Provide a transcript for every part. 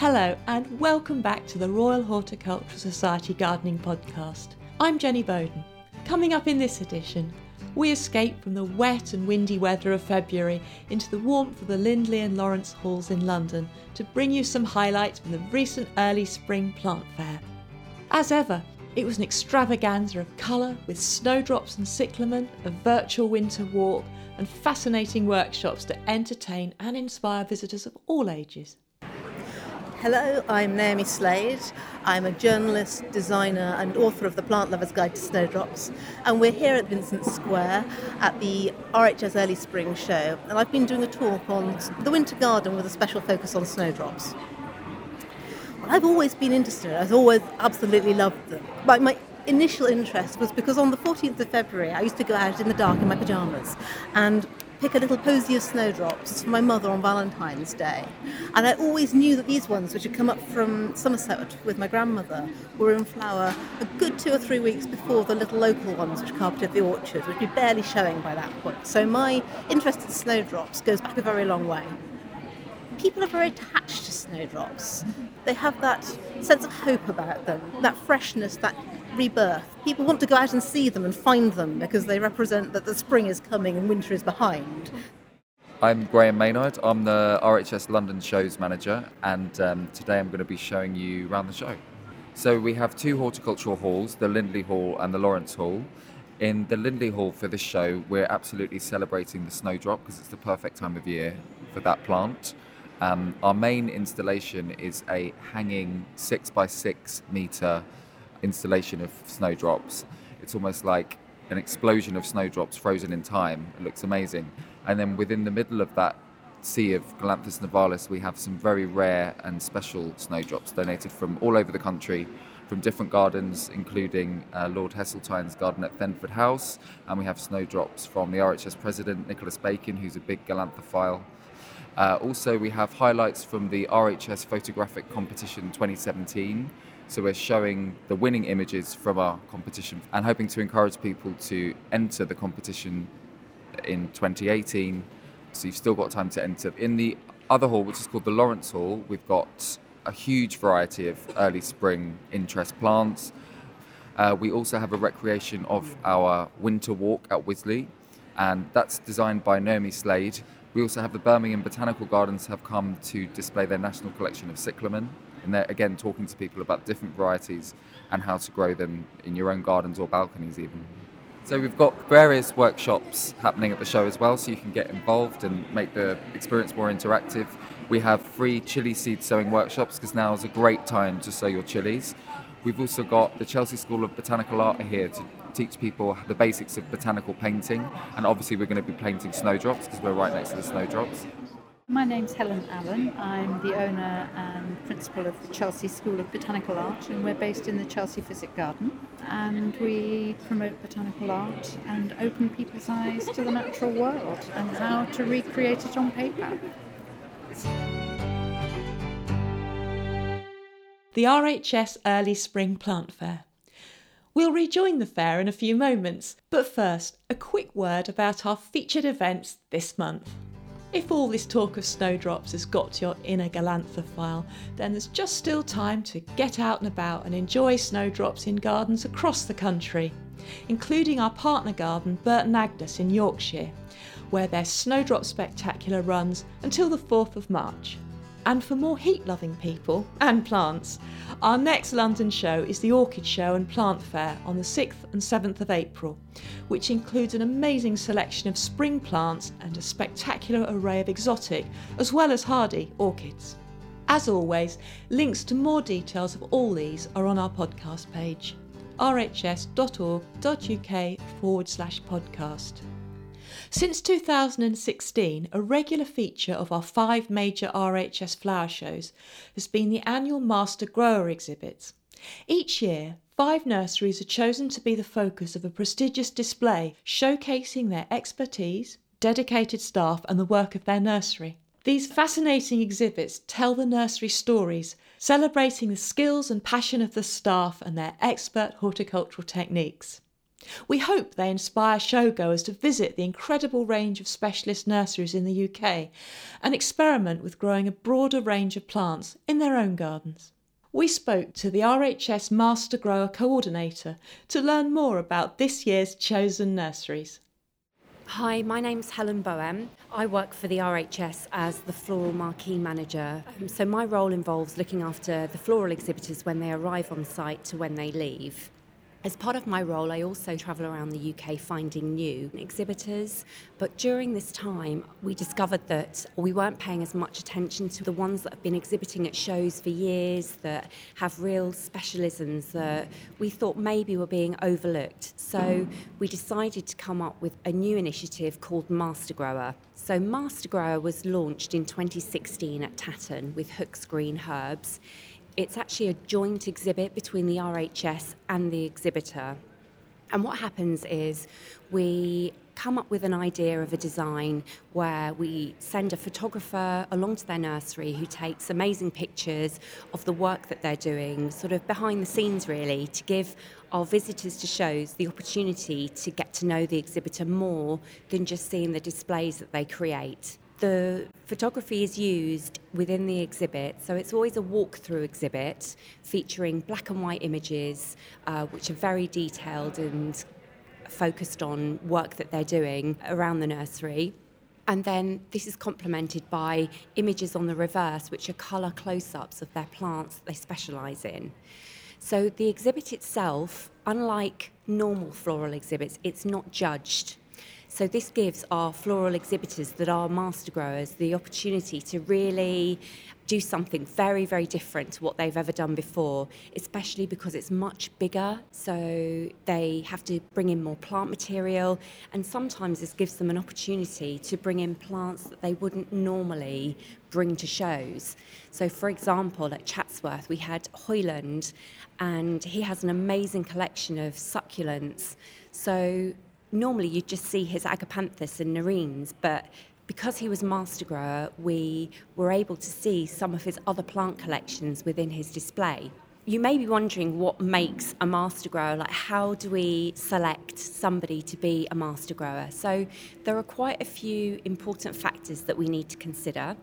Hello, and welcome back to the Royal Horticultural Society Gardening Podcast. I'm Jenny Bowden. Coming up in this edition, we escape from the wet and windy weather of February into the warmth of the Lindley and Lawrence Halls in London to bring you some highlights from the recent early spring plant fair. As ever, it was an extravaganza of colour with snowdrops and cyclamen, a virtual winter walk, and fascinating workshops to entertain and inspire visitors of all ages. Hello, I'm Naomi Slade. I'm a journalist, designer, and author of The Plant Lover's Guide to Snowdrops. And we're here at Vincent Square at the RHS Early Spring Show. And I've been doing a talk on the winter garden with a special focus on snowdrops. I've always been interested, I've always absolutely loved them. Like my initial interest was because on the 14th of February, I used to go out in the dark in my pyjamas and pick a little posy of snowdrops for my mother on Valentine's Day. And I always knew that these ones, which had come up from Somerset with my grandmother, were in flower a good two or three weeks before the little local ones which carpeted the orchard, which were barely showing by that point. So my interest in snowdrops goes back a very long way. People are very attached to snowdrops. They have that sense of hope about them, that freshness, that rebirth. People want to go out and see them and find them because they represent that the spring is coming and winter is behind. I'm Graham Maynard. I'm the RHS London Shows Manager, and um, today I'm going to be showing you around the show. So we have two horticultural halls, the Lindley Hall and the Lawrence Hall. In the Lindley Hall for this show, we're absolutely celebrating the snowdrop because it's the perfect time of year for that plant. Um, our main installation is a hanging six by six meter installation of snowdrops. It's almost like an explosion of snowdrops frozen in time. It looks amazing. And then within the middle of that sea of Galanthus nivalis, we have some very rare and special snowdrops donated from all over the country, from different gardens, including uh, Lord Heseltine's garden at Thenford House. And we have snowdrops from the RHS president, Nicholas Bacon, who's a big Galanthophile. Uh, also, we have highlights from the RHS Photographic Competition 2017 so we're showing the winning images from our competition and hoping to encourage people to enter the competition in 2018. So you've still got time to enter. In the other hall, which is called the Lawrence Hall, we've got a huge variety of early spring interest plants. Uh, we also have a recreation of our winter walk at Wisley, and that's designed by Naomi Slade. We also have the Birmingham Botanical Gardens have come to display their national collection of cyclamen and they're again talking to people about different varieties and how to grow them in your own gardens or balconies even. So we've got various workshops happening at the show as well, so you can get involved and make the experience more interactive. We have free chili seed sowing workshops because now is a great time to sow your chilies. We've also got the Chelsea School of Botanical Art here to teach people the basics of botanical painting, and obviously we're going to be painting snowdrops because we're right next to the snowdrops. My name's Helen Allen. I'm the owner and principal of the Chelsea School of Botanical Art, and we're based in the Chelsea Physic Garden. And we promote botanical art and open people's eyes to the natural world and how to recreate it on paper. The RHS Early Spring Plant Fair. We'll rejoin the fair in a few moments, but first, a quick word about our featured events this month. If all this talk of snowdrops has got your inner galanthophile, then there's just still time to get out and about and enjoy snowdrops in gardens across the country, including our partner garden, Burton Agnes in Yorkshire, where their Snowdrop Spectacular runs until the 4th of March. And for more heat loving people and plants, our next London show is the Orchid Show and Plant Fair on the 6th and 7th of April, which includes an amazing selection of spring plants and a spectacular array of exotic as well as hardy orchids. As always, links to more details of all these are on our podcast page rhs.org.uk forward slash podcast. Since 2016, a regular feature of our five major RHS flower shows has been the annual Master Grower exhibits. Each year, five nurseries are chosen to be the focus of a prestigious display showcasing their expertise, dedicated staff, and the work of their nursery. These fascinating exhibits tell the nursery stories, celebrating the skills and passion of the staff and their expert horticultural techniques. We hope they inspire showgoers to visit the incredible range of specialist nurseries in the UK and experiment with growing a broader range of plants in their own gardens. We spoke to the RHS Master Grower Coordinator to learn more about this year's chosen nurseries. Hi, my name's Helen Boehm. I work for the RHS as the Floral Marquee Manager. Um, so, my role involves looking after the floral exhibitors when they arrive on site to when they leave. As part of my role, I also travel around the UK finding new exhibitors. But during this time, we discovered that we weren't paying as much attention to the ones that have been exhibiting at shows for years, that have real specialisms that we thought maybe were being overlooked. So we decided to come up with a new initiative called Master Grower. So Master Grower was launched in 2016 at Tatton with Hooksgreen Herbs. It's actually a joint exhibit between the RHS and the exhibitor. And what happens is we come up with an idea of a design where we send a photographer along to their nursery who takes amazing pictures of the work that they're doing, sort of behind the scenes, really, to give our visitors to shows the opportunity to get to know the exhibitor more than just seeing the displays that they create the photography is used within the exhibit, so it's always a walkthrough exhibit featuring black and white images, uh, which are very detailed and focused on work that they're doing around the nursery. And then this is complemented by images on the reverse, which are colour close ups of their plants that they specialise in. So the exhibit itself, unlike normal floral exhibits, it's not judged. So this gives our floral exhibitors that are master growers the opportunity to really do something very, very different to what they've ever done before, especially because it's much bigger. So they have to bring in more plant material, and sometimes this gives them an opportunity to bring in plants that they wouldn't normally bring to shows. So, for example, at Chatsworth, we had Hoyland, and he has an amazing collection of succulents. So normally you'd just see his agapanthus and nerines, but because he was master grower, we were able to see some of his other plant collections within his display. You may be wondering what makes a master grower, like how do we select somebody to be a master grower? So there are quite a few important factors that we need to consider.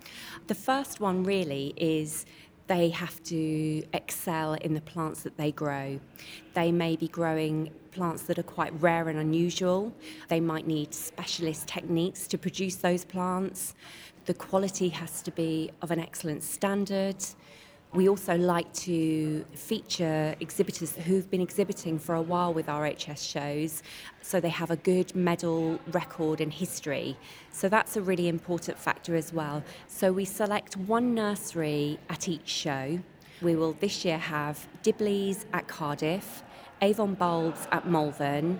The first one really is they have to excel in the plants that they grow. They may be growing plants that are quite rare and unusual. They might need specialist techniques to produce those plants. The quality has to be of an excellent standard. We also like to feature exhibitors who've been exhibiting for a while with RHS shows, so they have a good medal record and history. So that's a really important factor as well. So we select one nursery at each show. We will this year have Dibley's at Cardiff, Avon Bulbs at Malvern.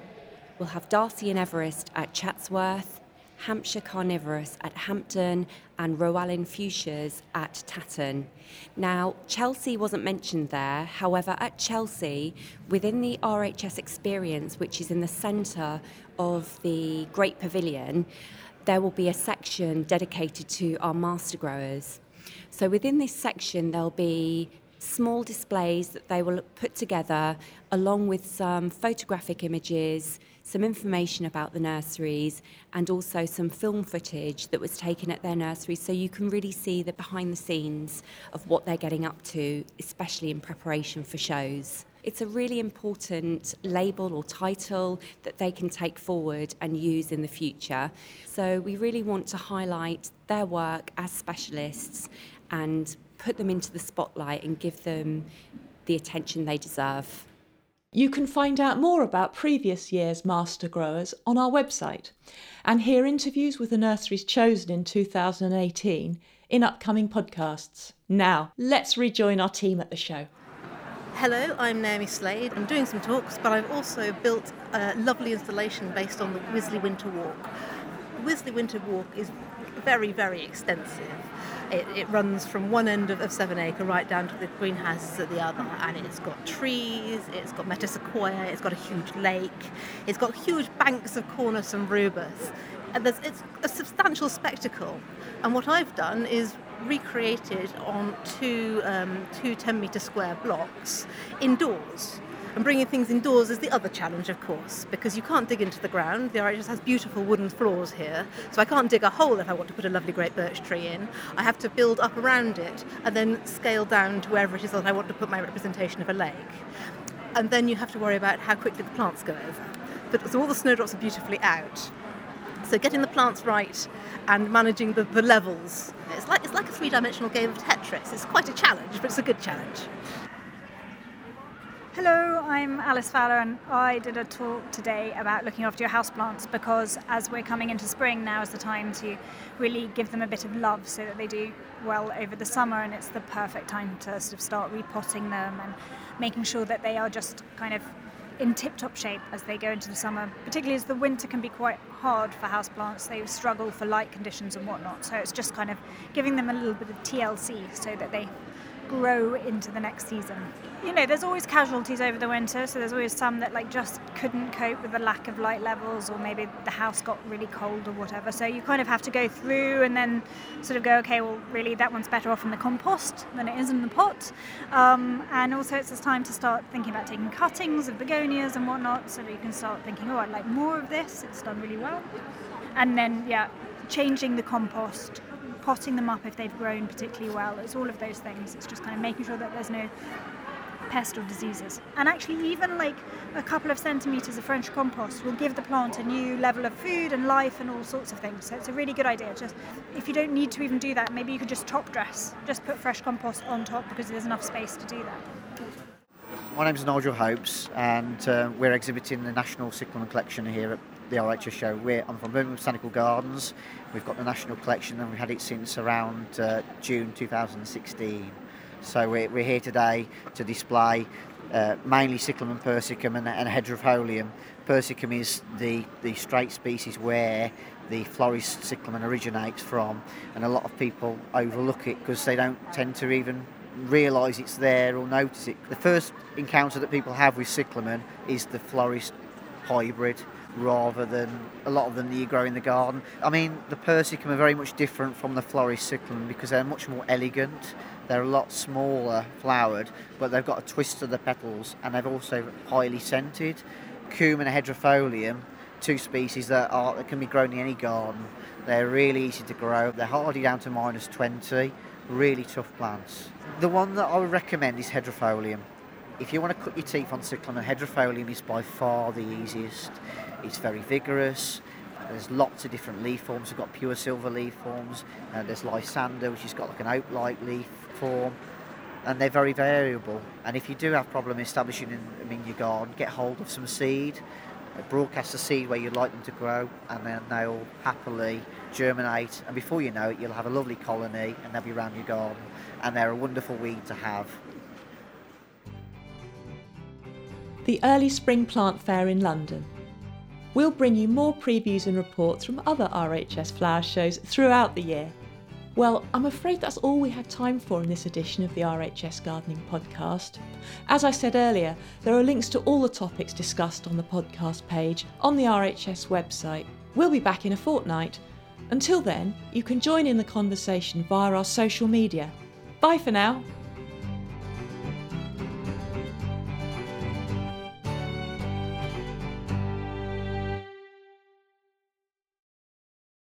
We'll have D'Arcy and Everest at Chatsworth, Hampshire Carnivorous at Hampton, and Roualeyn Fuchsias at Tatton. Now, Chelsea wasn't mentioned there. However, at Chelsea, within the RHS experience, which is in the centre of the Great Pavilion, there will be a section dedicated to our master growers. So within this section, there'll be small displays that they will put together along with some photographic images, some information about the nurseries, and also some film footage that was taken at their nurseries so you can really see the behind the scenes of what they're getting up to, especially in preparation for shows. It's a really important label or title that they can take forward and use in the future. So, we really want to highlight their work as specialists and put them into the spotlight and give them the attention they deserve. You can find out more about previous year's master growers on our website and hear interviews with the nurseries chosen in 2018 in upcoming podcasts. Now, let's rejoin our team at the show. Hello, I'm Naomi Slade. I'm doing some talks, but I've also built a lovely installation based on the Wisley Winter Walk. Wisley Winter Walk is very, very extensive. It, it, runs from one end of, of Seven Acre right down to the greenhouses at the other, and it's got trees, it's got metasequoia, it's got a huge lake, it's got huge banks of cornus and rubus, and it's a substantial spectacle. And what I've done is recreated on two, um, two 10 metre square blocks indoors. And bringing things indoors is the other challenge, of course, because you can't dig into the ground. The RHS has beautiful wooden floors here, so I can't dig a hole if I want to put a lovely great birch tree in. I have to build up around it and then scale down to wherever it is that I want to put my representation of a lake. And then you have to worry about how quickly the plants go over. But so all the snowdrops are beautifully out. So getting the plants right and managing the, the levels. It's like, it's like a three dimensional game of Tetris. It's quite a challenge, but it's a good challenge. Hello, I'm Alys Fowler, and I did a talk today about looking after your houseplants because as we're coming into spring, now is the time to really give them a bit of love so that they do well over the summer, and it's the perfect time to sort of start repotting them and making sure that they are just kind of in tip-top shape as they go into the summer, particularly as the winter can be quite hard for houseplants. They struggle for light conditions and whatnot. So it's just kind of giving them a little bit of TLC so that they grow into the next season. You know, there's always casualties over the winter, so there's always some that like just couldn't cope with the lack of light levels, or maybe the house got really cold or whatever. So you kind of have to go through and then sort of go, okay, well, really that one's better off in the compost than it is in the pot. Um, and also, it's this time to start thinking about taking cuttings of begonias and whatnot, so that you can start thinking, oh, I'd like more of this. It's done really well. And then, yeah, changing the compost potting them up if they've grown particularly well. It's all of those things. It's just kind of making sure that there's no pest or diseases. And actually, even like a couple of centimetres of French compost will give the plant a new level of food and life and all sorts of things. So it's a really good idea. Just if you don't need to even do that, maybe you could just top dress, just put fresh compost on top because there's enough space to do that. My name is Nigel Hopes, and uh, we're exhibiting the National Cyclamen Collection here at the RHS show. We're, I'm from Birmingham Botanical Gardens. We've got the National Collection, and we've had it since around uh, June 2016. So we're, we're here today to display uh, mainly Cyclamen persicum and, and Hederifolium. Persicum is the, the straight species where the florist cyclamen originates from, and a lot of people overlook it because they don't tend to even realise it's there or notice it. The first encounter that people have with cyclamen is the florist hybrid rather than a lot of them that you grow in the garden. I mean, the persicum are very much different from the Floris because they're much more elegant. They're a lot smaller flowered, but they've got a twist to the petals and they're also highly scented. Coum and Hederifolium, two species that are that can be grown in any garden. They're really easy to grow. They're hardy down to minus 20. Really tough plants. The one that I would recommend is Hederifolium. If you want to cut your teeth on cyclamen, Hederifolium is by far the easiest. It's very vigorous. There's lots of different leaf forms. We've got pure silver leaf forms. Uh, there's Lysander, which has got like an oak-like leaf form. And they're very variable. And if you do have problem establishing them in your garden, get hold of some seed, broadcast the seed where you'd like them to grow, and then they'll happily germinate. And before you know it, you'll have a lovely colony, and they'll be around your garden. And they're a wonderful weed to have. The Early Spring Plant Fair in London. We'll bring you more previews and reports from other RHS flower shows throughout the year. Well, I'm afraid that's all we have time for in this edition of the RHS Gardening Podcast. As I said earlier, there are links to all the topics discussed on the podcast page on the RHS website. We'll be back in a fortnight. Until then, you can join in the conversation via our social media. Bye for now.